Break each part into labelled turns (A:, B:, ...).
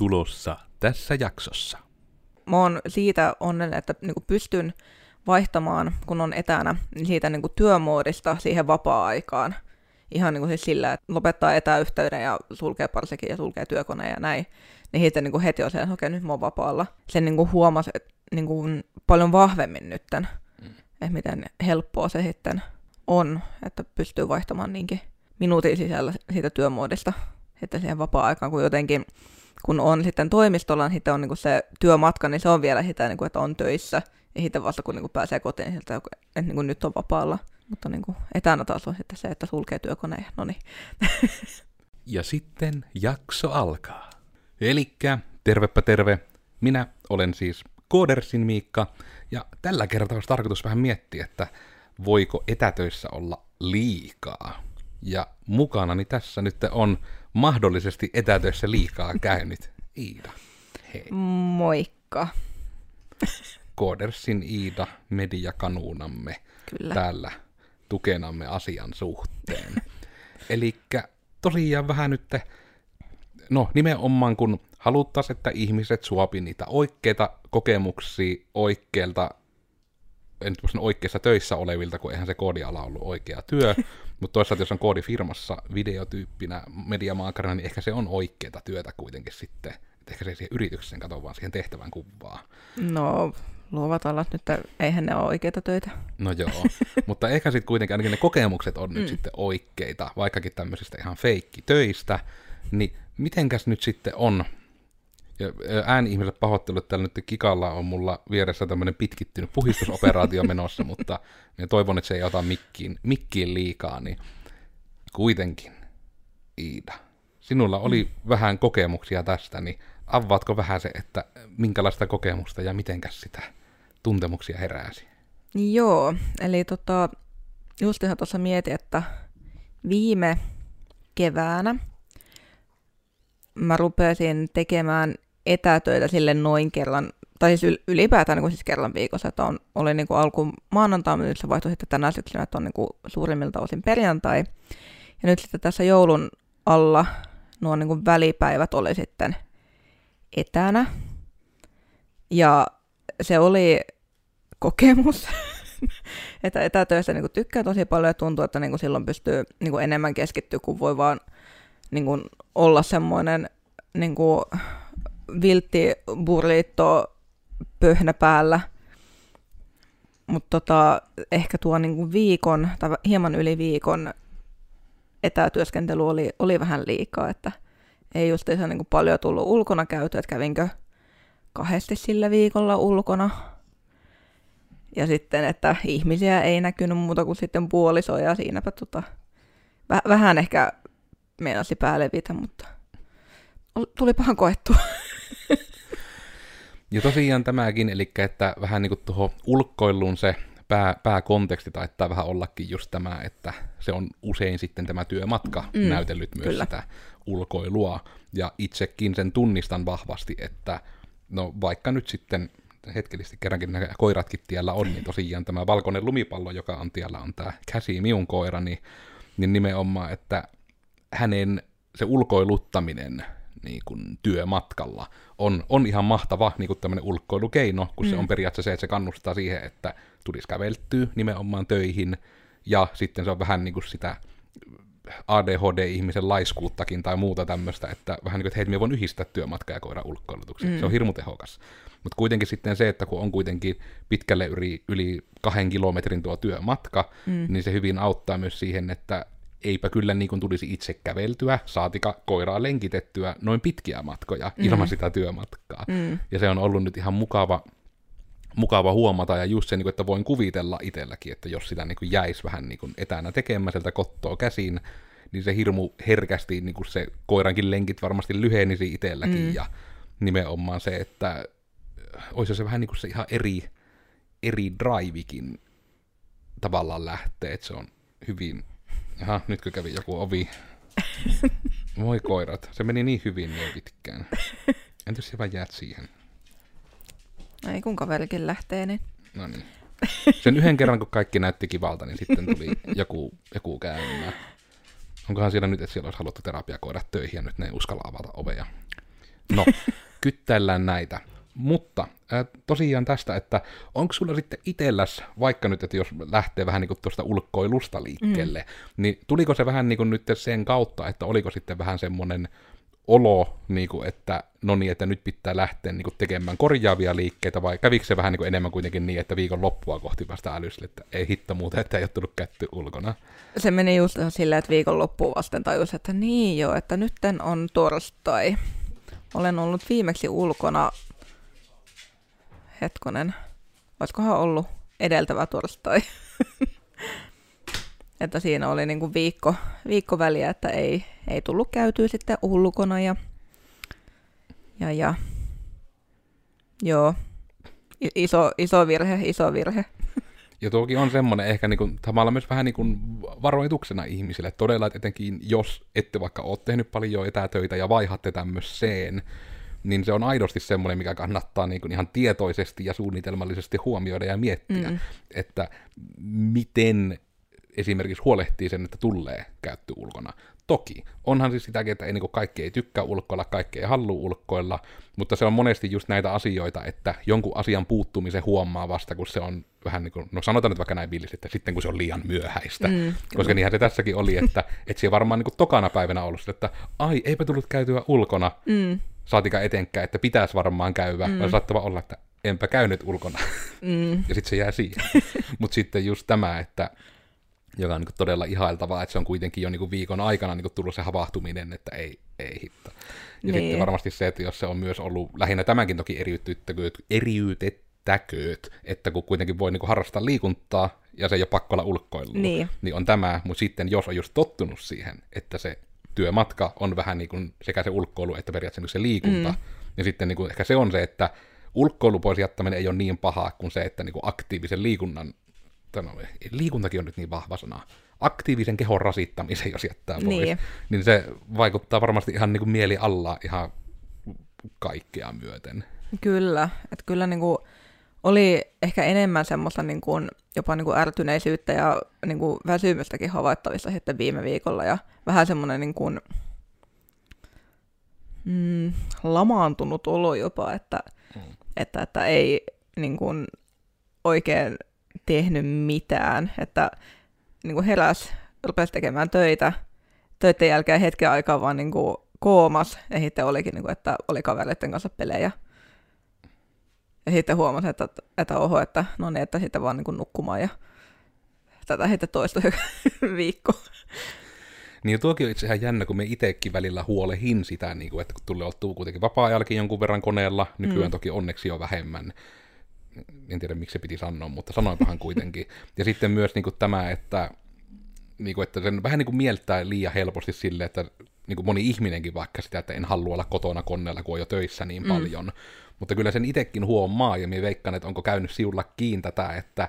A: tulossa tässä jaksossa.
B: Mä oon siitä onnellinen, että niinku pystyn vaihtamaan, kun on etänä, niin siitä niinku työmoodista siihen vapaa-aikaan. Ihan niinku siis sillä, että lopettaa etäyhteyden ja sulkee parsekin ja sulkee työkoneen ja näin. Niin sitten niinku heti on se, että okei, nyt mä oon vapaalla. Sen niinku huomasi että niinku paljon vahvemmin nytten, mm. että miten helppoa se sitten on, että pystyy vaihtamaan niinkin minuutin sisällä siitä työmuodista sitten siihen vapaa-aikaan, kun jotenkin kun on sitten toimistolla, niin sitten on niin se työmatka, niin se on vielä sitä, niin kuin, että on töissä. Ja sitten vasta kun niin kuin pääsee kotiin, niin siltä, että niin kuin nyt on vapaalla. Mutta niin kuin etänä taas on sitten se, että sulkee työkoneen. No niin.
A: ja sitten jakso alkaa. Elikkä, tervepä terve. Minä olen siis Koodersin Miikka. Ja tällä kertaa olisi tarkoitus vähän miettiä, että voiko etätöissä olla liikaa. Ja mukanani tässä nyt on mahdollisesti etätöissä liikaa käynyt Iida. Hei.
B: Moikka.
A: Koodersin Iida, mediakanuunamme Kyllä. täällä tukenamme asian suhteen. Eli tosiaan vähän nyt, no nimenomaan kun haluttaisiin, että ihmiset suopi niitä oikeita kokemuksia oikealta en oikeassa töissä olevilta, kun eihän se koodiala ollut oikea työ, mutta toisaalta jos on koodifirmassa videotyyppinä mediamaakarina, niin ehkä se on oikeaa työtä kuitenkin sitten. Et ehkä se ei siihen yritykseen kato, vaan siihen tehtävän kuvaa.
B: No, luovat alat nyt, eihän ne ole oikeita töitä.
A: No joo, mutta ehkä sitten kuitenkin ainakin ne kokemukset on mm. nyt sitten oikeita, vaikkakin tämmöisistä ihan feikki töistä, niin mitenkäs nyt sitten on ja ääni-ihmiset pahoittelut, että nyt Kikalla on mulla vieressä tämmöinen pitkittynyt puhistusoperaatio menossa, mutta minä toivon, että se ei ota mikkiin, mikkiin liikaa, niin kuitenkin, Iida, sinulla oli mm. vähän kokemuksia tästä, niin avaatko vähän se, että minkälaista kokemusta ja mitenkäs sitä tuntemuksia heräsi?
B: Joo, eli tota, just ihan tuossa mietin, että viime keväänä mä rupesin tekemään etätöitä sille noin kerran, tai siis ylipäätään niin kuin siis kerran viikossa, että on, oli niin kuin alku maanantai, mutta nyt se vaihtui sitten tänä syksynä, että on niin kuin suurimmilta osin perjantai. Ja nyt sitten tässä joulun alla nuo niin kuin välipäivät oli sitten etänä. Ja se oli kokemus, että etätöissä niin kuin tykkää tosi paljon ja tuntuu, että niin kuin silloin pystyy niin kuin enemmän keskittyä, kun voi vaan niin kuin olla semmoinen niin kuin viltti burrito pöhnä päällä. Mutta tota, ehkä tuo niinku viikon tai hieman yli viikon etätyöskentely oli, oli vähän liikaa, että ei just niinku paljon tullut ulkona käyty, että kävinkö kahdesti sillä viikolla ulkona. Ja sitten, että ihmisiä ei näkynyt muuta kuin sitten puolisoja ja siinäpä tota, väh- vähän ehkä meinasi päällevitä, mutta tulipahan koettua.
A: Ja tosiaan tämäkin, eli että vähän niin kuin tuohon ulkoiluun se pää, pääkonteksti taittaa vähän ollakin just tämä, että se on usein sitten tämä työmatka mm, näytellyt myös kyllä. sitä ulkoilua. Ja itsekin sen tunnistan vahvasti, että no vaikka nyt sitten hetkellisesti kerrankin nämä koiratkin tiellä on, niin tosiaan tämä valkoinen lumipallo, joka on tiellä, on tämä käsi miun koira, niin, niin nimenomaan, että hänen se ulkoiluttaminen niin kuin työmatkalla on, on ihan mahtava niin kuin tämmöinen ulkoilukeino, kun mm. se on periaatteessa se, että se kannustaa siihen, että tulisi käveltyä nimenomaan töihin, ja sitten se on vähän niin kuin sitä ADHD-ihmisen laiskuuttakin tai muuta tämmöistä, että vähän niin kuin, että hei, me voin yhdistää työmatka ja koira ulkoilutuksen. Mm. Se on hirmu tehokas. Mutta kuitenkin sitten se, että kun on kuitenkin pitkälle yli, yli kahden kilometrin tuo työmatka, mm. niin se hyvin auttaa myös siihen, että eipä kyllä niin kuin tulisi itse käveltyä, saatika koiraa lenkitettyä noin pitkiä matkoja mm. ilman sitä työmatkaa. Mm. Ja se on ollut nyt ihan mukava, mukava huomata, ja just se, niin kuin, että voin kuvitella itselläkin, että jos sitä niin kuin jäisi vähän niin kuin etänä tekemään sieltä kottoa käsin, niin se hirmu herkästi, niin kuin se koirankin lenkit varmasti lyhenisi itselläkin, mm. ja nimenomaan se, että olisi se vähän niin kuin se ihan eri, eri drivikin tavallaan lähtee, että se on hyvin Jaha, nytkö kävi joku ovi? Voi koirat, se meni niin hyvin niin pitkään. Entäs sä vaan jäät siihen?
B: Ei kun kaverikin lähtee, niin...
A: No niin. Sen yhden kerran, kun kaikki näytti kivalta, niin sitten tuli joku, joku käymään. Onkohan siellä nyt, että siellä olisi haluttu terapiakoirat töihin ja nyt ne ei uskalla avata ovea? No, kyttäillään näitä. Mutta äh, tosiaan tästä, että onko sulla sitten itselläs, vaikka nyt, että jos lähtee vähän niin tuosta ulkoilusta liikkeelle, mm. niin tuliko se vähän niin kuin nyt sen kautta, että oliko sitten vähän semmoinen olo, niin kuin, että no niin, että nyt pitää lähteä niin kuin, tekemään korjaavia liikkeitä, vai kävikö se vähän niin kuin, enemmän kuitenkin niin, että viikon loppua kohti vasta älyssä, että ei hitto muuta, että ei ole tullut kätty ulkona?
B: Se meni just silleen, että viikon loppuun vasten tajus, että niin joo, että nytten on torstai. Olen ollut viimeksi ulkona, hetkonen, olisikohan ollut edeltävä torstai. että siinä oli niinku viikko, viikko väliä, että ei, ei tullut käytyä sitten ulkona ja, ja, ja joo, iso, iso virhe, iso virhe.
A: Ja tuokin on semmoinen ehkä niin kuin, tavallaan myös vähän niin kuin varoituksena ihmisille. Todella, että etenkin jos ette vaikka ole tehnyt paljon etätöitä ja vaihatte tämmöiseen, niin se on aidosti semmoinen, mikä kannattaa niin kuin ihan tietoisesti ja suunnitelmallisesti huomioida ja miettiä, mm. että miten esimerkiksi huolehtii sen, että tulee käytty ulkona. Toki, onhan siis sitäkin, että ei, niin kaikki ei tykkää ulkoilla, kaikki ei halua ulkoilla, mutta se on monesti just näitä asioita, että jonkun asian puuttumisen huomaa vasta, kun se on vähän niin kuin, no sanotaan nyt vaikka näin villisti, että sitten kun se on liian myöhäistä. Mm, Koska niinhän se tässäkin oli, että, että se varmaan niin kuin tokana päivänä ollut, että ai, eipä tullut käytyä ulkona, mm. Saatika etenkään, että pitäisi varmaan käydä, mm. vai saattava olla, että enpä käynyt ulkona. Mm. ja sitten se jää siihen. Mutta sitten just tämä, että joka on niin todella ihailtavaa, että se on kuitenkin jo niin viikon aikana niin tullut se havahtuminen, että ei, ei hitta. Ja niin. sitten varmasti se, että jos se on myös ollut lähinnä tämänkin toki eriytettäkööt, eriytettäkööt että kun kuitenkin voi niin harrastaa liikuntaa ja se ei ole pakko olla ulkoilu, niin. niin on tämä, mutta sitten jos on just tottunut siihen, että se työmatka on vähän niin kuin sekä se ulkoilu että periaatteessa se liikunta, mm. niin sitten niin kuin ehkä se on se, että ulkoilu pois jättäminen ei ole niin pahaa kuin se, että niin kuin aktiivisen liikunnan no, liikuntakin on nyt niin vahva sana, aktiivisen kehon rasittamisen, jos jättää pois, niin, niin se vaikuttaa varmasti ihan niin kuin mieli alla ihan kaikkea myöten.
B: Kyllä, että kyllä niin kuin oli ehkä enemmän semmoista niin kuin, jopa niin kuin ärtyneisyyttä ja niin kuin väsymystäkin havaittavissa sitten viime viikolla ja vähän semmoinen niin kuin, mm, lamaantunut olo jopa, että, mm. että, että ei niin kuin, oikein tehnyt mitään, että niin kuin heräs, rupesi tekemään töitä, töiden jälkeen hetken aikaa vaan niin kuin koomas, ja sitten olikin, niin kuin, että oli kavereiden kanssa pelejä. Ja sitten huomasi, että, että oho, että no niin, että sitten vaan niin nukkumaan, ja tätä sitten toistui viikko.
A: Niin tuokin on itse ihan jännä, kun me itsekin välillä huolehin sitä, niin kuin, että kun tulee ottuu kuitenkin vapaa-ajallakin jonkun verran koneella, nykyään mm. toki onneksi on vähemmän, en tiedä miksi se piti sanoa, mutta sanoinpahan kuitenkin. Ja sitten myös niin kuin tämä, että, niin kuin, että sen vähän niin kuin mieltää liian helposti sille, että niin kuin moni ihminenkin vaikka sitä, että en halua olla kotona koneella, kun on jo töissä niin mm. paljon. Mutta kyllä sen itsekin huomaa, ja minä veikkaan, että onko käynyt siulla kiinni tätä, että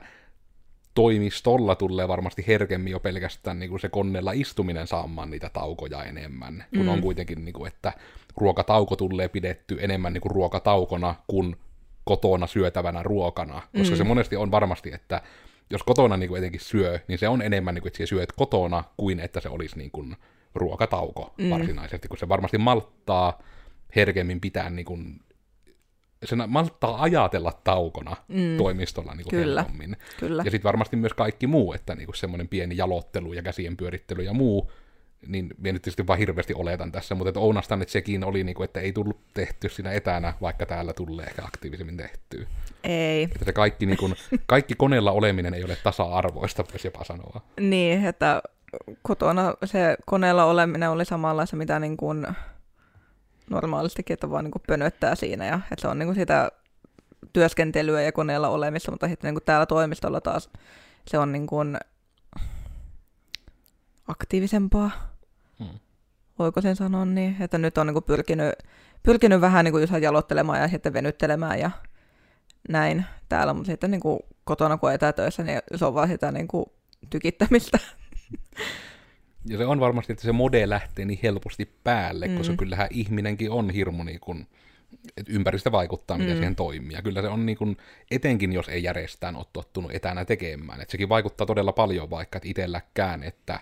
A: toimistolla tulee varmasti herkemmin jo pelkästään niin kuin se koneella istuminen saamaan niitä taukoja enemmän, kun mm. on kuitenkin, niin kuin, että ruokatauko tulee pidetty enemmän niin kuin ruokataukona kuin kotona syötävänä ruokana, koska mm. se monesti on varmasti, että jos kotona niin kuin etenkin syö, niin se on enemmän, niin kuin, että syöt kotona, kuin että se olisi niin kuin ruokatauko mm. varsinaisesti, kun se varmasti malttaa herkemmin pitää niin kuin, se malttaa ajatella taukona mm. toimistolla niin kuin Kyllä. helpommin. Kyllä. Ja sitten varmasti myös kaikki muu, että niin kuin semmoinen pieni jalottelu ja käsien pyörittely ja muu, niin minä nyt tietysti vaan hirveästi oletan tässä, mutta että ounastan, että sekin oli, niin kuin, että ei tullut tehty siinä etänä, vaikka täällä tulee ehkä aktiivisemmin tehtyä.
B: Ei.
A: Että se kaikki, niin kuin, kaikki koneella oleminen ei ole tasa-arvoista, voisi jopa sanoa.
B: Niin, että kotona se koneella oleminen oli samanlaista, mitä niin kuin normaalistikin, että vaan niin kuin pönöttää siinä, ja että se on niin kuin sitä työskentelyä ja koneella olemista, mutta sitten niin kuin täällä toimistolla taas se on niin kuin aktiivisempaa Hmm. Voiko sen sanoa niin, että nyt on niin pyrkinyt, pyrkinyt vähän niin kuin just jalottelemaan ja sitten venyttelemään ja näin täällä, mutta sitten niin kuin kotona kun etätöissä, niin se on vaan sitä niin kuin tykittämistä.
A: Ja se on varmasti, että se mode lähtee niin helposti päälle, mm. koska kyllähän ihminenkin on hirmu niin kuin, että ympäristö vaikuttaa, miten mm. siihen toimii. Ja kyllä se on niin kuin, etenkin jos ei järjestään ole tottunut etänä tekemään. Että sekin vaikuttaa todella paljon vaikka, että itselläkään, että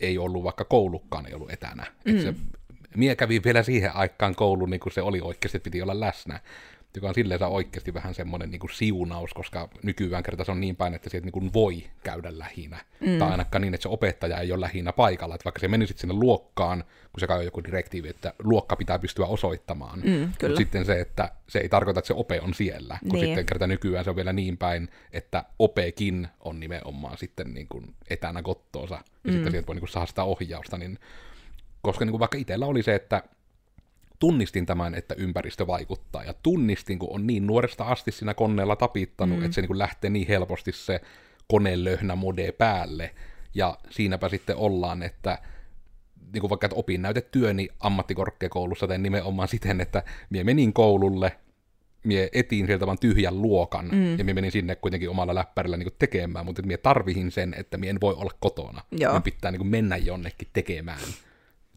A: ei ollut vaikka koulukkaan, ei ollut etänä. Mm. Et se mie kävin vielä siihen aikaan koulun, niin kuin se oli oikeasti, että piti olla läsnä joka on silleen oikeasti vähän semmoinen niin kuin siunaus, koska nykyään kerta se on niin päin, että sieltä niin kuin voi käydä lähinä. Mm. Tai ainakaan niin, että se opettaja ei ole lähinä paikalla. Että vaikka se menisit sinne luokkaan, kun se on joku direktiivi, että luokka pitää pystyä osoittamaan. Mm, Mutta sitten se, että se ei tarkoita, että se ope on siellä. Kun niin. sitten kerta nykyään se on vielä niin päin, että opekin on nimenomaan sitten niin kuin etänä kottoonsa. Ja mm. sitten sieltä voi niin kuin saada sitä ohjausta. Niin, koska niin kuin vaikka itsellä oli se, että tunnistin tämän, että ympäristö vaikuttaa, ja tunnistin, kun on niin nuoresta asti siinä koneella tapittanut, mm. että se niin kuin lähtee niin helposti se konelöhnä mode päälle, ja siinäpä sitten ollaan, että niin kuin vaikka että opinnäytetyöni ammattikorkeakoulussa teen nimenomaan siten, että mie menin koululle, mie etiin sieltä vaan tyhjän luokan, mm. ja mie menin sinne kuitenkin omalla läppärillä niin tekemään, mutta mie tarvihin sen, että mie en voi olla kotona. Joo. Mien pitää niin mennä jonnekin tekemään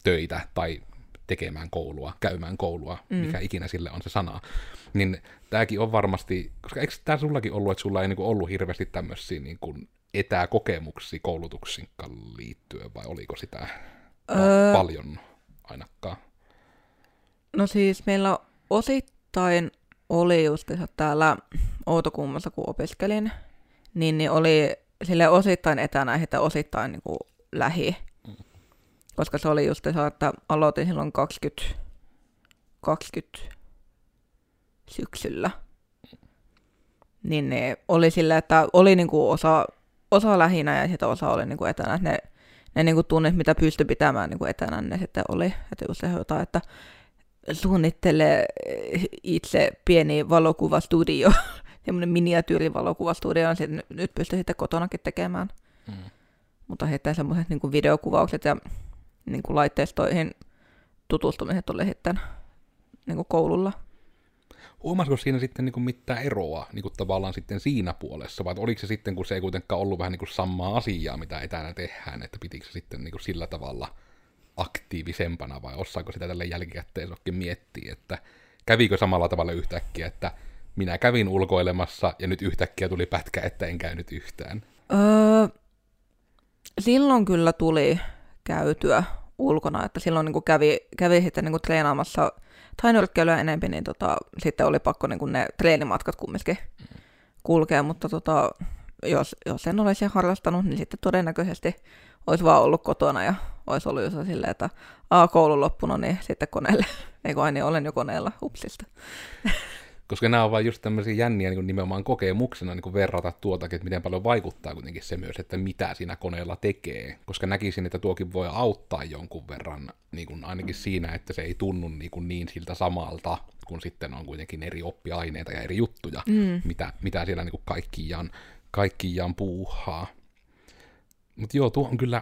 A: töitä tai tekemään koulua, käymään koulua, mm. mikä ikinä sille on se sana. Niin tämäkin on varmasti, koska eikö tämä sullakin ollut, että sulla ei niinku ollut hirveästi tämmöisiä niinku etäkokemuksia koulutuksiin liittyen, vai oliko sitä öö, paljon ainakaan?
B: No siis meillä osittain oli just täällä Outokummassa, kun opiskelin, niin, niin oli sille osittain etänä että osittain niin kuin lähi koska se oli just se, että aloitin silloin 20, 20 syksyllä. Niin ne oli sillä, että oli niinku osa, osa lähinä ja sitten osa oli niinku etänä. Ne, ne niinku tunnit, mitä pystyi pitämään niinku etänä, ne sitten oli. Että just se jotain, että suunnittelee itse pieni valokuvastudio, semmoinen miniatyyri-valokuvastudio, niin nyt pystyy sitten kotonakin tekemään. Mm. Mutta heittää semmoiset niin videokuvaukset ja niin kuin laitteistoihin tutustumiset oli sitten niin kuin koululla.
A: Huomasiko siinä sitten niin kuin mitään eroa niin kuin tavallaan sitten siinä puolessa, vai oliko se sitten, kun se ei kuitenkaan ollut vähän niin kuin samaa asiaa, mitä etänä tehdään, että pitikö se sitten niin kuin sillä tavalla aktiivisempana, vai osaako sitä tälle jälkikäteen miettiä, että kävikö samalla tavalla yhtäkkiä, että minä kävin ulkoilemassa ja nyt yhtäkkiä tuli pätkä, että en käynyt yhtään?
B: Öö, silloin kyllä tuli käytyä ulkona, että silloin niin kuin kävi, kävi sitten niin kuin treenaamassa tai nyrkkeilyä enemmän, niin tota, sitten oli pakko niin kuin ne treenimatkat kumminkin kulkea, mutta tota, jos, jos en olisi harrastanut, niin sitten todennäköisesti olisi vaan ollut kotona ja olisi ollut jo silleen, että a, koulu loppuna, niin sitten koneelle. Eikö aina niin olen jo koneella, upsista.
A: Koska nämä on vain just tämmöisiä jänniä niin nimenomaan kokemuksena niin verrata tuotakin, että miten paljon vaikuttaa kuitenkin se myös, että mitä siinä koneella tekee. Koska näkisin, että tuokin voi auttaa jonkun verran niin kuin ainakin siinä, että se ei tunnu niin, kuin niin siltä samalta, kun sitten on kuitenkin eri oppiaineita ja eri juttuja, mm. mitä, mitä siellä niin kaikkiaan, kaikkiaan puuhaa. Mutta joo, tuo on kyllä,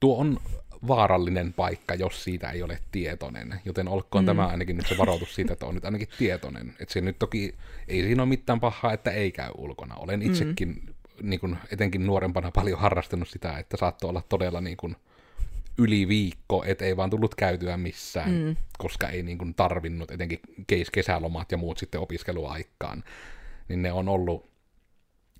A: tuo on vaarallinen paikka, jos siitä ei ole tietoinen. Joten olkoon mm. tämä ainakin nyt se varoitus siitä, että on nyt ainakin tietoinen. Että se nyt toki, ei siinä ole mitään pahaa, että ei käy ulkona. Olen mm. itsekin mm. niin kuin, etenkin nuorempana paljon harrastanut sitä, että saattoi olla todella niin kuin, yli viikko, et ei vaan tullut käytyä missään, mm. koska ei niin kuin, tarvinnut, etenkin keis kesälomat ja muut sitten opiskeluaikaan. Niin ne on ollut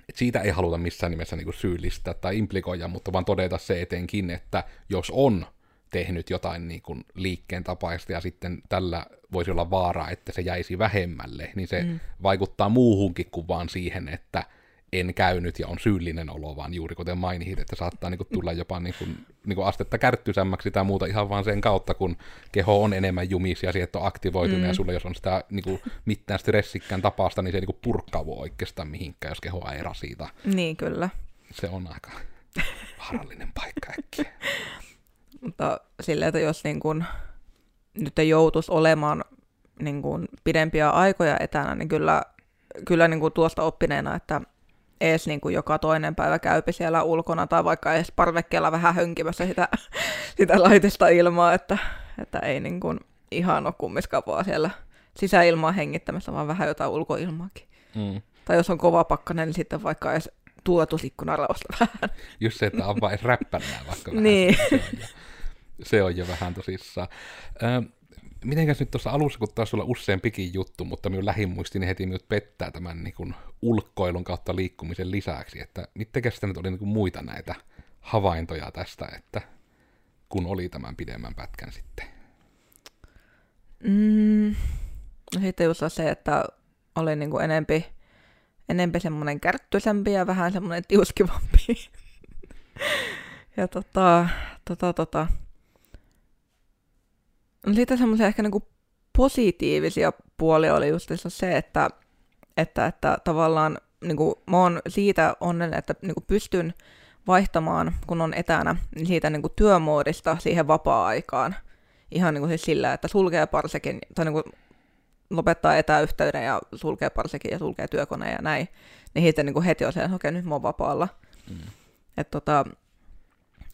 A: et siitä ei haluta missään nimessä niin kuin syyllistää tai implikoida, mutta vaan todeta se etenkin, että jos on tehnyt jotain niin kuin liikkeen tapaista ja sitten tällä voisi olla vaara, että se jäisi vähemmälle, niin se mm. vaikuttaa muuhunkin kuin vaan siihen, että en käynyt ja on syyllinen olo, vaan juuri kuten mainit, että saattaa niin kuin, tulla jopa niin kuin, niin kuin astetta kärttysämmäksi tai muuta ihan vaan sen kautta, kun keho on enemmän jumisia, sieltä on aktivoitunut mm. ja sulla jos on sitä niin kuin, mitään stressikkään tapausta, niin se ei niin purkkaavu oikeastaan mihinkään, jos kehoa ei rasita.
B: Niin, kyllä.
A: Se on aika vaarallinen paikka äkkiä.
B: Mutta silleen, että jos niin nyt ei joutuisi olemaan niin kun, pidempiä aikoja etänä, niin kyllä, kyllä niin tuosta oppineena, että edes niin kuin joka toinen päivä käypi siellä ulkona tai vaikka edes parvekkeella vähän hönkimässä sitä, sitä laitista ilmaa, että, että ei niin kuin ihan ole kummiskaan vaan siellä sisäilmaa hengittämässä, vaan vähän jotain ulkoilmaakin. Mm. Tai jos on kova pakkanen, niin sitten vaikka edes tuuletusikkunarausta vähän.
A: Just se, että on vain räppänää vaikka vähän. niin. Se on, jo, se on jo vähän tosissaan. Ö, mitenkäs nyt tuossa alussa, kun taas olla useampikin juttu, mutta minun lähimuistini niin heti minut pettää tämän niin kuin ulkoilun kautta liikkumisen lisäksi, että mittekäs nyt oli niin kuin muita näitä havaintoja tästä, että kun oli tämän pidemmän pätkän sitten?
B: Mm, no sitten just se, että oli niinku enempi, enempi semmoinen kärttyisempi ja vähän semmoinen tiuskivampi. ja tota, tota, tota. No sitten semmoisia ehkä niinku positiivisia puolia oli just se, että, että, että tavallaan niinku, mä oon siitä onnellinen, että niinku pystyn vaihtamaan, kun on etänä, niin siitä niinku työmuodista siihen vapaa-aikaan. Ihan niinku siis sillä, että sulkee parsekin, tai niinku lopettaa etäyhteyden ja sulkee parsekin ja sulkee työkoneen ja näin. Niin sitten niinku heti on se, että okei, nyt mä oon vapaalla. Mm. Et tota,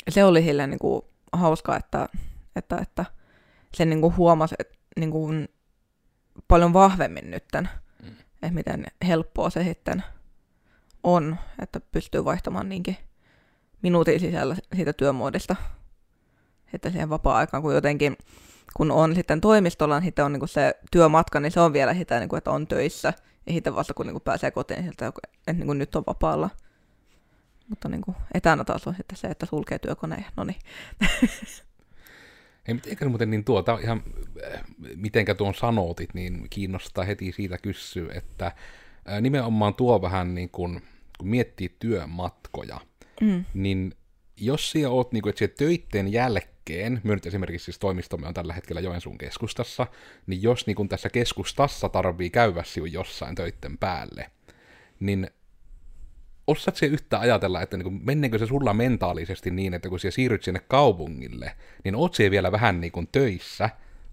B: se oli silleen niinku hauskaa, että, että, että sen niinku huomasi että niinku paljon vahvemmin nytten, mm. että miten helppoa se sitten on, että pystyy vaihtamaan niinkin minuutin sisällä siitä työmuodista että siihen vapaa-aikaan, kun jotenkin kun on sitten toimistolla, niin sitten on niin se työmatka, niin se on vielä sitä, niin kuin, että on töissä. Ja sitten vasta kun niin kuin pääsee kotiin, niin että, että niin kuin nyt on vapaalla. Mutta niin kuin etänä taas on sitten se, että sulkee työkoneen. No niin.
A: Ei mitenkä muuten niin tuota, ihan äh, mitenkä tuon sanotit, niin kiinnostaa heti siitä kysyä, että äh, nimenomaan tuo vähän niin kuin, kun miettii työmatkoja, mm. niin jos siellä oot niin kuin, että töitten jälkeen, myö nyt esimerkiksi siis toimistomme on tällä hetkellä Joensuun keskustassa, niin jos niin kuin tässä keskustassa tarvii käydä sinun jossain töitten päälle, niin osaat se yhtä ajatella, että niin menneekö se sulla mentaalisesti niin, että kun sä siirryt sinne kaupungille, niin oot se vielä vähän niin kuin töissä,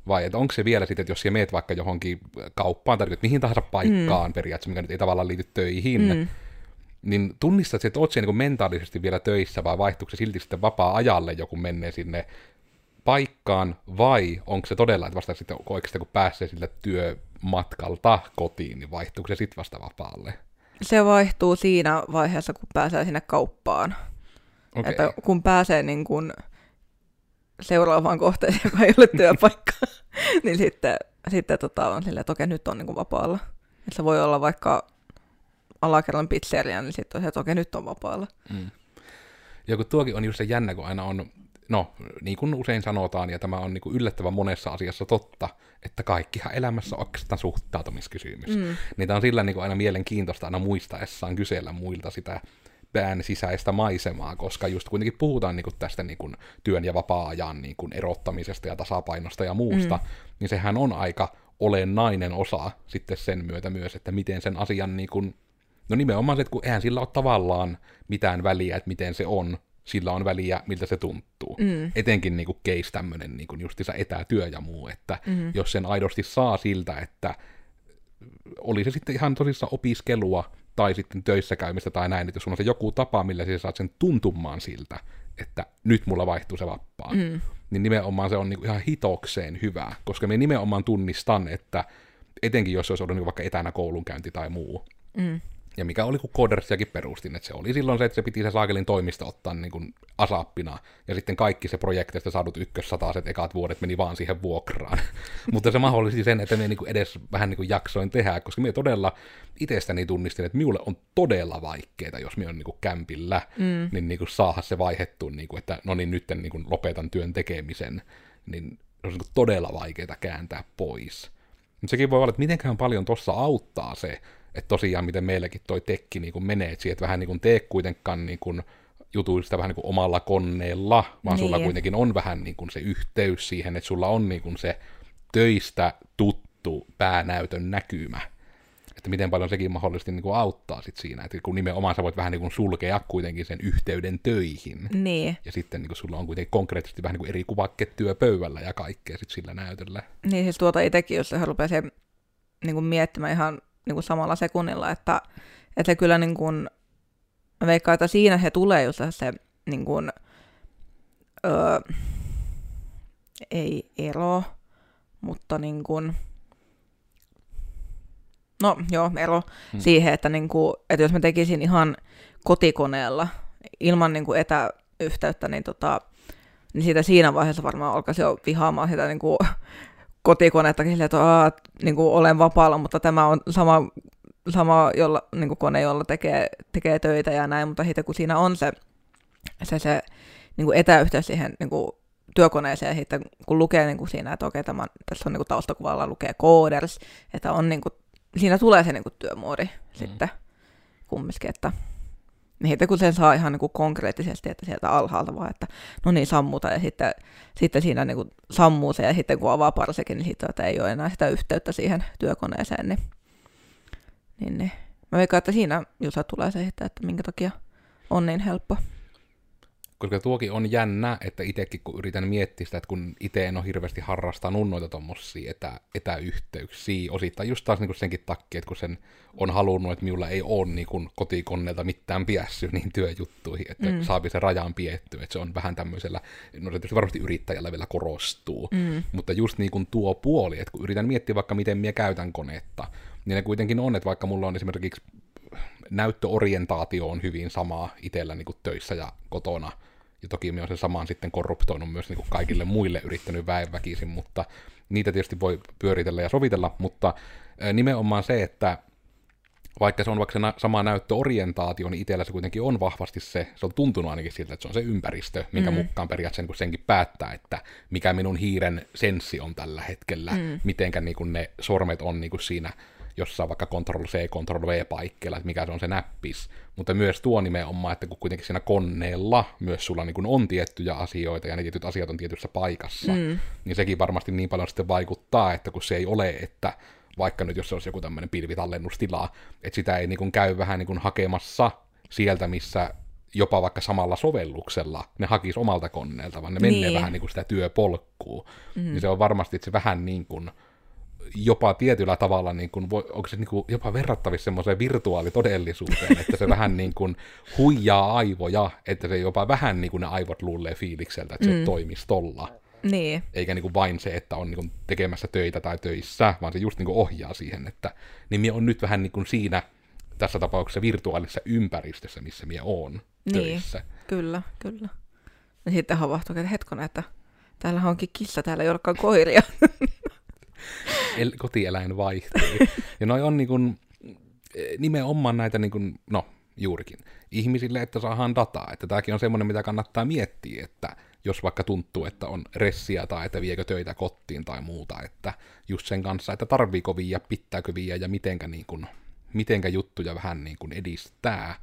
A: vai että onko se vielä sitten, että jos sä meet vaikka johonkin kauppaan tai mihin tahansa paikkaan mm. periaatteessa, mikä nyt ei tavallaan liity töihin, mm. niin tunnistat, että oot se niin mentaalisesti vielä töissä, vai vaihtuuko se silti sitten vapaa-ajalle joku menee sinne paikkaan, vai onko se todella, että vasta sitten oikeasti kun pääsee sille työmatkalta kotiin, niin vaihtuuko se sitten vasta vapaalle?
B: Se vaihtuu siinä vaiheessa, kun pääsee sinne kauppaan. Okay. Että kun pääsee niin kun seuraavaan kohteeseen, joka ei ole työpaikka, niin sitten, sitten tota on silleen, että okei, nyt on niin kuin vapaalla. Että se voi olla vaikka alakerran pizzeria, niin sitten on se, että okei, nyt on vapaalla. Mm.
A: Ja kun tuokin on just se jännä, kun aina on, no niin kuin usein sanotaan, ja tämä on niin kuin yllättävän monessa asiassa totta, että kaikkihan elämässä on oikeastaan suhtautumiskysymys. Mm. Niin tämä on sillä niin kuin aina mielenkiintoista aina muistaessaan kysellä muilta sitä pään sisäistä maisemaa, koska just kuitenkin puhutaan niin kuin tästä niin kuin työn ja vapaa-ajan niin kuin erottamisesta ja tasapainosta ja muusta, mm. niin sehän on aika olennainen osa sitten sen myötä myös, että miten sen asian niin kuin, no nimenomaan se, että kun eihän sillä ole tavallaan mitään väliä, että miten se on, sillä on väliä, miltä se tuntuu. Mm. Etenkin niin kuin case tämmöinen niin kuin justiinsa etätyö ja muu, että mm. jos sen aidosti saa siltä, että oli se sitten ihan tosissaan opiskelua tai sitten töissä käymistä tai näin, että jos on se joku tapa, millä sä saat sen tuntumaan siltä, että nyt mulla vaihtuu se vapaa, mm. niin nimenomaan se on niin kuin ihan hitokseen hyvä, koska me nimenomaan tunnistan, että etenkin jos olisi ollut niin vaikka etänä koulunkäynti tai muu, mm ja mikä oli, kun Codersiakin perustin, että se oli silloin se, että se piti se saakelin toimisto ottaa niin kuin asappina, ja sitten kaikki se projekteista saadut ykkössataset ekat vuodet meni vaan siihen vuokraan. Mutta se mahdollisti sen, että me niin kuin edes vähän niin kuin jaksoin tehdä, koska me todella itsestäni tunnistin, että minulle on todella vaikeaa, jos me on niin kuin kämpillä, mm. niin, niin kuin saada se vaihettu, niin kuin, että no niin, nyt niin kuin lopetan työn tekemisen, niin se on niin kuin todella vaikeaa kääntää pois. Mutta sekin voi olla, että mitenkään paljon tuossa auttaa se, että tosiaan miten meilläkin toi tekki niin menee, että siihen vähän niin kuin tee kuitenkaan niin kuin jutuista vähän niin kuin omalla koneella, vaan niin. sulla kuitenkin on vähän niin kuin se yhteys siihen, että sulla on niin kuin se töistä tuttu päänäytön näkymä. Että miten paljon sekin mahdollisesti niin kuin auttaa sit siinä, että kun nimenomaan sä voit vähän niin kuin sulkea kuitenkin sen yhteyden töihin.
B: Niin.
A: Ja sitten niin kuin sulla on kuitenkin konkreettisesti vähän niin kuin eri kuvakketyö pöydällä ja kaikkea sit sillä näytöllä.
B: Niin, siis tuota itsekin, jos se rupeaa niin kuin miettimään ihan niin kuin samalla sekunnilla, että, että se kyllä niin kuin, veikkaa, että siinä he tulee just se niin kuin, öö, ei ero, mutta niin kuin, no joo, ero hmm. siihen, että, niin kuin, että jos mä tekisin ihan kotikoneella ilman niin kuin etäyhteyttä, niin, tota, niin siitä siinä vaiheessa varmaan alkaisi jo vihaamaan sitä niin kuin, kotikonettakin silleen, että Aa, niin kuin olen vapaalla, mutta tämä on sama, sama jolla, niin kuin kone, jolla tekee, tekee töitä ja näin, mutta sitten kun siinä on se, se, se niin kuin etäyhteys siihen niin kuin työkoneeseen sitten, kun lukee niin kuin siinä, että okei, tämä, tässä on niin kuin taustakuvalla lukee coders, että on niin kuin, siinä tulee se niin kuin työmuori mm. sitten kumminkin, että niin, kun sen saa ihan niin kuin konkreettisesti, että sieltä alhaalta vaan, että no niin, sammuta, ja sitten, sitten siinä niin kuin sammuu se, ja sitten kun avaa parsekin, niin sitten että ei ole enää sitä yhteyttä siihen työkoneeseen, niin, niin, niin. mä veikkaan, että siinä just tulee se, että minkä takia on niin helppo
A: koska tuokin on jännä, että itsekin kun yritän miettiä sitä, että kun itse en ole hirveästi harrastanut noita tuommoisia etä, etäyhteyksiä, osittain just taas niin kuin senkin takia, että kun sen on halunnut, että minulla ei ole niin kuin kotikoneelta mitään piässy niin työjuttuihin, että mm. saapi se rajaan piettyä, että se on vähän tämmöisellä, no se varmasti yrittäjällä vielä korostuu, mm. mutta just niin kuin tuo puoli, että kun yritän miettiä vaikka miten minä käytän konetta, niin ne kuitenkin on, että vaikka mulla on esimerkiksi näyttöorientaatio on hyvin sama itsellä niin kuin töissä ja kotona, ja toki minä olen sen samaan sitten korruptoinut myös niin kuin kaikille muille yrittänyt väenväkisin, mutta niitä tietysti voi pyöritellä ja sovitella, mutta nimenomaan se, että vaikka se on vaikka se na- sama näyttöorientaatio, niin itsellä se kuitenkin on vahvasti se, se on tuntunut ainakin siltä, että se on se ympäristö, minkä mm. mukaan periaatteessa niin senkin päättää, että mikä minun hiiren senssi on tällä hetkellä, mm. mitenkä niin kuin ne sormet on niin kuin siinä jossain vaikka Ctrl-C, Ctrl-V-paikkeilla, että mikä se on se näppis. Mutta myös tuo nimenomaan, että kun kuitenkin siinä koneella myös sulla niin on tiettyjä asioita ja ne tietyt asiat on tietyssä paikassa, mm. niin sekin varmasti niin paljon sitten vaikuttaa, että kun se ei ole, että vaikka nyt jos se olisi joku tämmöinen pilvitallennustila, että sitä ei niin käy vähän niin hakemassa sieltä, missä jopa vaikka samalla sovelluksella ne hakisi omalta koneelta, vaan ne niin. menee vähän niin kuin sitä työpolkkuu. Mm. Niin se on varmasti että se vähän niin kuin jopa tietyllä tavalla, niin kuin, onko se niin kuin jopa verrattavissa semmoiseen virtuaalitodellisuuteen, että se vähän niin kuin huijaa aivoja, että se jopa vähän niin kuin ne aivot luulee fiilikseltä, että se mm. toimisi tolla.
B: Niin.
A: Eikä niin kuin vain se, että on niin kuin tekemässä töitä tai töissä, vaan se just niin kuin ohjaa siihen, että niin minä on nyt vähän niin kuin siinä tässä tapauksessa virtuaalisessa ympäristössä, missä minä oon niin. töissä.
B: Kyllä, kyllä. Ja sitten havahtuu, että hetkonen, että täällä onkin kissa, täällä ei olekaan koiria.
A: el- kotieläin vaihtuu. Ja noi on niin kuin, nimenomaan näitä, niin kuin, no juurikin, ihmisille, että saadaan dataa. Että tämäkin on semmoinen, mitä kannattaa miettiä, että jos vaikka tuntuu, että on ressiä tai että viekö töitä kotiin tai muuta, että just sen kanssa, että tarviiko viiä, pitääkö viiä ja mitenkä, niin kuin, mitenkä juttuja vähän niin kuin edistää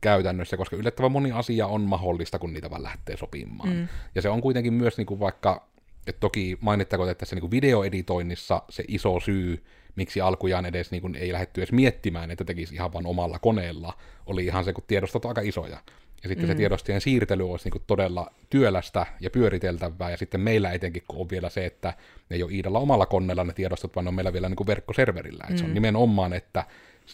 A: käytännössä, koska yllättävän moni asia on mahdollista, kun niitä vaan lähtee sopimaan. Mm. Ja se on kuitenkin myös niin kuin vaikka et toki mainittakoon, että tässä niin videoeditoinnissa se iso syy, miksi alkujaan edes niin kuin ei lähdetty edes miettimään, että tekisi ihan vain omalla koneella, oli ihan se, kun tiedostot aika isoja. Ja sitten mm. se tiedostien siirtely olisi niin kuin todella työlästä ja pyöriteltävää, ja sitten meillä etenkin, kun on vielä se, että ne ei ole Iidalla omalla koneella ne tiedostot, vaan ne on meillä vielä niin kuin verkkoserverillä. Mm. se on mm. nimenomaan, että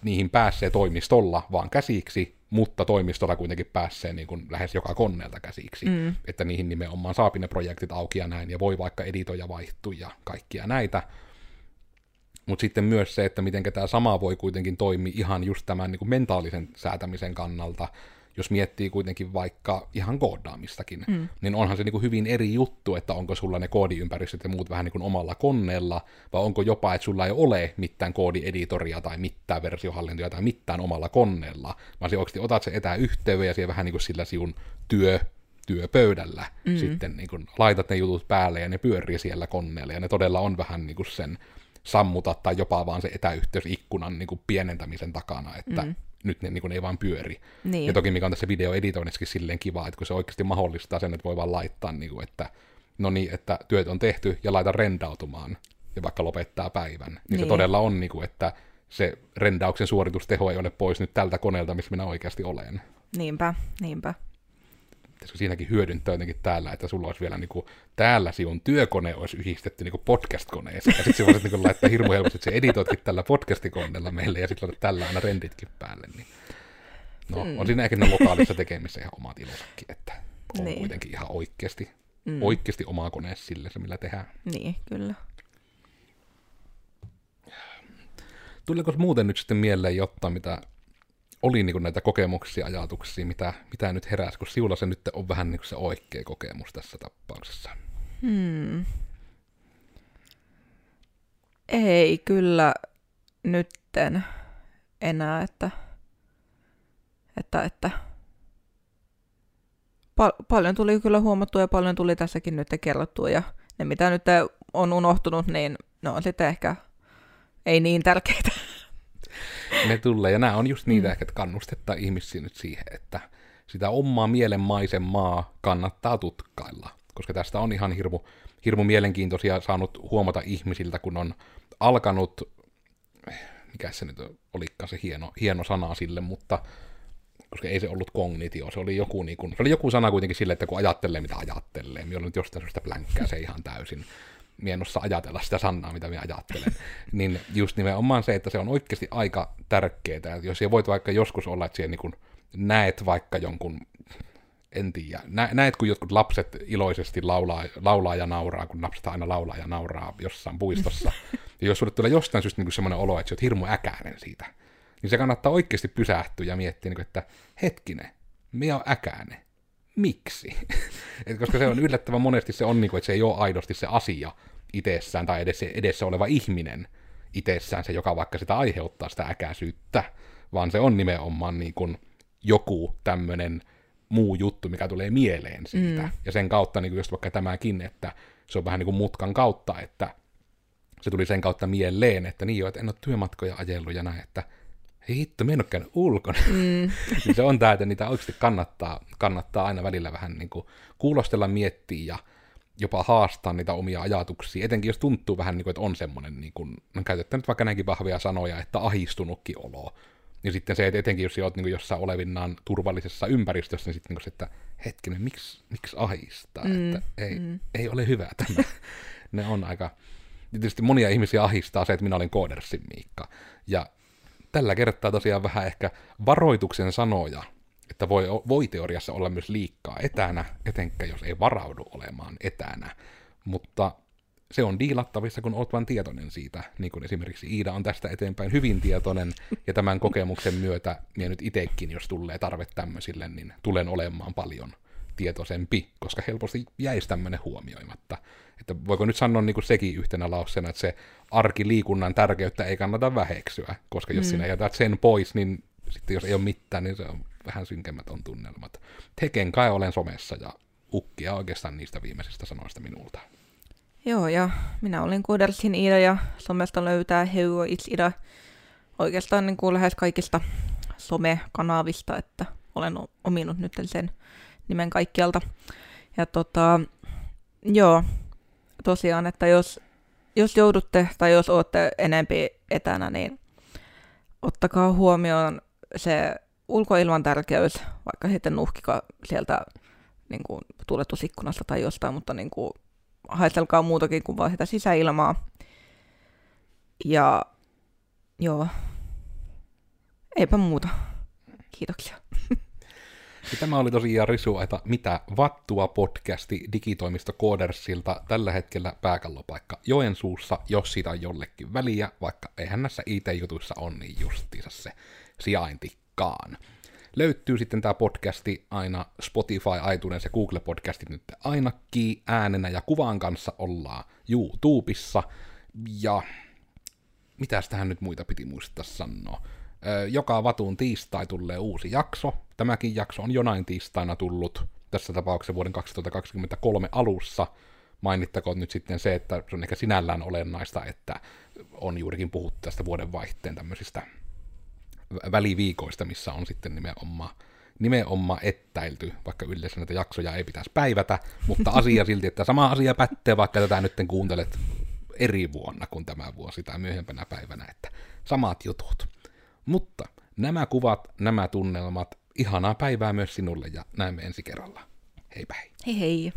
A: niihin pääsee toimistolla vaan käsiksi, mutta toimistolla kuitenkin pääsee niin kuin lähes joka koneelta käsiksi, mm. että niihin nimenomaan saapi ne projektit auki ja näin, ja voi vaikka editoja vaihtua ja kaikkia näitä. Mutta sitten myös se, että miten tämä sama voi kuitenkin toimia ihan just tämän niin kuin mentaalisen säätämisen kannalta, jos miettii kuitenkin vaikka ihan koodaamistakin, mm. niin onhan se niin kuin hyvin eri juttu, että onko sulla ne koodiympäristöt ja muut vähän niin kuin omalla koneella, vai onko jopa, että sulla ei ole mitään koodieditoria tai mitään versiohallintoja tai mitään omalla koneella, vaan se oikeasti otat se etäyhteyden ja siellä vähän niin kuin sillä siun työ työpöydällä mm. sitten niin kun laitat ne jutut päälle ja ne pyörii siellä koneella ja ne todella on vähän niin kuin sen sammuta tai jopa vaan se etäyhteys-ikkunan niin kuin pienentämisen takana, että mm nyt ne, niin kuin, ei vaan pyöri. Niin. Ja toki mikä on tässä videoeditoinnissakin silleen kiva, että kun se oikeasti mahdollistaa sen, että voi vaan laittaa, niin kuin, että no niin, että työt on tehty ja laita rendautumaan ja vaikka lopettaa päivän. Niin, niin. se todella on, niin kuin, että se rendauksen suoritusteho ei ole pois nyt tältä koneelta, missä minä oikeasti olen.
B: Niinpä, niinpä
A: pitäisikö siinäkin hyödyntää jotenkin täällä, että sulla olisi vielä niin kuin, täällä sinun työkone olisi yhdistetty niin podcast-koneeseen, ja sitten voisit niin laittaa hirmu helposti, että se editoitkin tällä podcastikoneella meille, ja sitten laittaa tällä aina renditkin päälle. Niin. No, mm. on siinä ehkä lokaalissa tekemisessä ihan omat ilossakin, että on niin. kuitenkin ihan oikeasti, mm. oikeasti oma kone sille, se millä tehdään.
B: Niin, kyllä.
A: Tuliko muuten nyt sitten mieleen jotain, mitä oli niin kuin näitä kokemuksia, ajatuksia, mitä, mitä nyt heräsi, kun sinulla se nyt on vähän niin kuin se oikea kokemus tässä tapauksessa?
B: Hmm. Ei kyllä nytten enää, että, että, että pal- paljon tuli kyllä huomattua ja paljon tuli tässäkin nyt kerrottua ja ne mitä nyt on unohtunut, niin ne on sitten ehkä ei niin tärkeitä.
A: Ne tulee. Ja nämä on just niitä mm. ehkä, että kannustetta ihmisiä nyt siihen, että sitä omaa mielenmaisen maa kannattaa tutkailla, koska tästä on ihan hirmu, hirmu mielenkiintoisia saanut huomata ihmisiltä, kun on alkanut, mikä se nyt olikaan se hieno, hieno sana sille, mutta koska ei se ollut kognitio, se oli joku, niin kuin, se oli joku sana kuitenkin sille, että kun ajattelee, mitä ajattelee, minä olen nyt jostain syystä plänkkää se ihan täysin, mienossa ajatella sitä sanaa, mitä minä ajattelen, niin just nimenomaan se, että se on oikeasti aika tärkeää, jos voit vaikka joskus olla, että siellä niin kuin näet vaikka jonkun en tiedä. Nä, näet, kun jotkut lapset iloisesti laulaa, laulaa ja nauraa, kun lapset aina laulaa ja nauraa jossain puistossa. ja jos sulle tulee jostain syystä niin semmoinen olo, että sä oot hirmu äkäinen siitä, niin se kannattaa oikeasti pysähtyä ja miettiä, niin että hetkinen, me on äkäinen. Miksi? Et koska se on yllättävän monesti se on, niin kuin, että se ei ole aidosti se asia itsessään tai edessä, edessä oleva ihminen itsessään se, joka vaikka sitä aiheuttaa sitä äkäisyyttä, vaan se on nimenomaan niin kuin joku tämmöinen muu juttu, mikä tulee mieleen siitä. Mm. Ja sen kautta, niin kuin just vaikka tämäkin, että se on vähän niin kuin mutkan kautta, että se tuli sen kautta mieleen, että niin jo, että en ole työmatkoja ajellut ja näin, että hei hitto, me en ole käynyt ulkona. Mm. niin se on tämä, että niitä oikeasti kannattaa, kannattaa aina välillä vähän niin kuin kuulostella, miettiä ja jopa haastaa niitä omia ajatuksia, etenkin jos tuntuu vähän niin kuin, että on semmoinen, niin kuin, no käytetään nyt vaikka näinkin vahvia sanoja, että ahistunutkin olo. Ja sitten se, että etenkin jos olet niin jossain olevinnaan turvallisessa ympäristössä, niin sitten niin se, että hetkinen, miksi, miksi ahistaa, mm, että ei, mm. ei ole hyvä tämä. ne on aika, tietysti monia ihmisiä ahistaa se, että minä olen koodersin Miikka. Ja tällä kertaa tosiaan vähän ehkä varoituksen sanoja, että voi, voi teoriassa olla myös liikkaa etänä, etenkään jos ei varaudu olemaan etänä. Mutta se on diilattavissa, kun oot vain tietoinen siitä, niin kuin esimerkiksi Iida on tästä eteenpäin hyvin tietoinen, ja tämän kokemuksen myötä minä nyt itsekin, jos tulee tarve tämmöisille, niin tulen olemaan paljon tietoisempi, koska helposti jäisi tämmöinen huomioimatta. Että voiko nyt sanoa niin kuin sekin yhtenä lauseena, että se arkiliikunnan tärkeyttä ei kannata väheksyä, koska jos mm. sinä jätät sen pois, niin sitten jos ei ole mitään, niin se on vähän synkemmät on tunnelmat. Teken kai olen somessa ja ukkia oikeastaan niistä viimeisistä sanoista minulta.
B: Joo, ja minä olin Kudersin Ida ja somesta löytää Heuo Ida oikeastaan niin kuin lähes kaikista somekanavista, että olen ominut nyt sen nimen kaikkialta. Ja tota, joo, tosiaan, että jos, jos joudutte tai jos olette enempi etänä, niin ottakaa huomioon se ulkoilman tärkeys, vaikka sitten nuhkika sieltä niin kuin, tuletusikkunasta tai jostain, mutta niin kuin, haistelkaa muutakin kuin vain sitä sisäilmaa. Ja joo, eipä muuta. Kiitoksia.
A: Ja tämä oli tosiaan Risu, että mitä vattua podcasti digitoimisto Koodersilta tällä hetkellä pääkallopaikka Joensuussa, jos siitä on jollekin väliä, vaikka eihän näissä IT-jutuissa on niin justiinsa se sijaintikaan. Löytyy sitten tämä podcasti aina Spotify, iTunes ja Google Podcastit nyt ainakin äänenä ja kuvan kanssa ollaan YouTubessa. Ja mitäs tähän nyt muita piti muistaa sanoa? Joka vatun tiistai tulee uusi jakso. Tämäkin jakso on jonain tiistaina tullut, tässä tapauksessa vuoden 2023 alussa. Mainittakoon nyt sitten se, että se on ehkä sinällään olennaista, että on juurikin puhuttu tästä vuoden vaihteen tämmöisistä väliviikoista, missä on sitten nimenomaan, nimenomaan ettäilty, vaikka yleensä näitä jaksoja ei pitäisi päivätä, mutta asia silti, että sama asia pätee, vaikka tätä nyt kuuntelet eri vuonna kuin tämä vuosi tai myöhempänä päivänä, että samat jutut. Mutta nämä kuvat, nämä tunnelmat, ihanaa päivää myös sinulle ja näemme ensi kerralla. Hei.
B: Hei hei.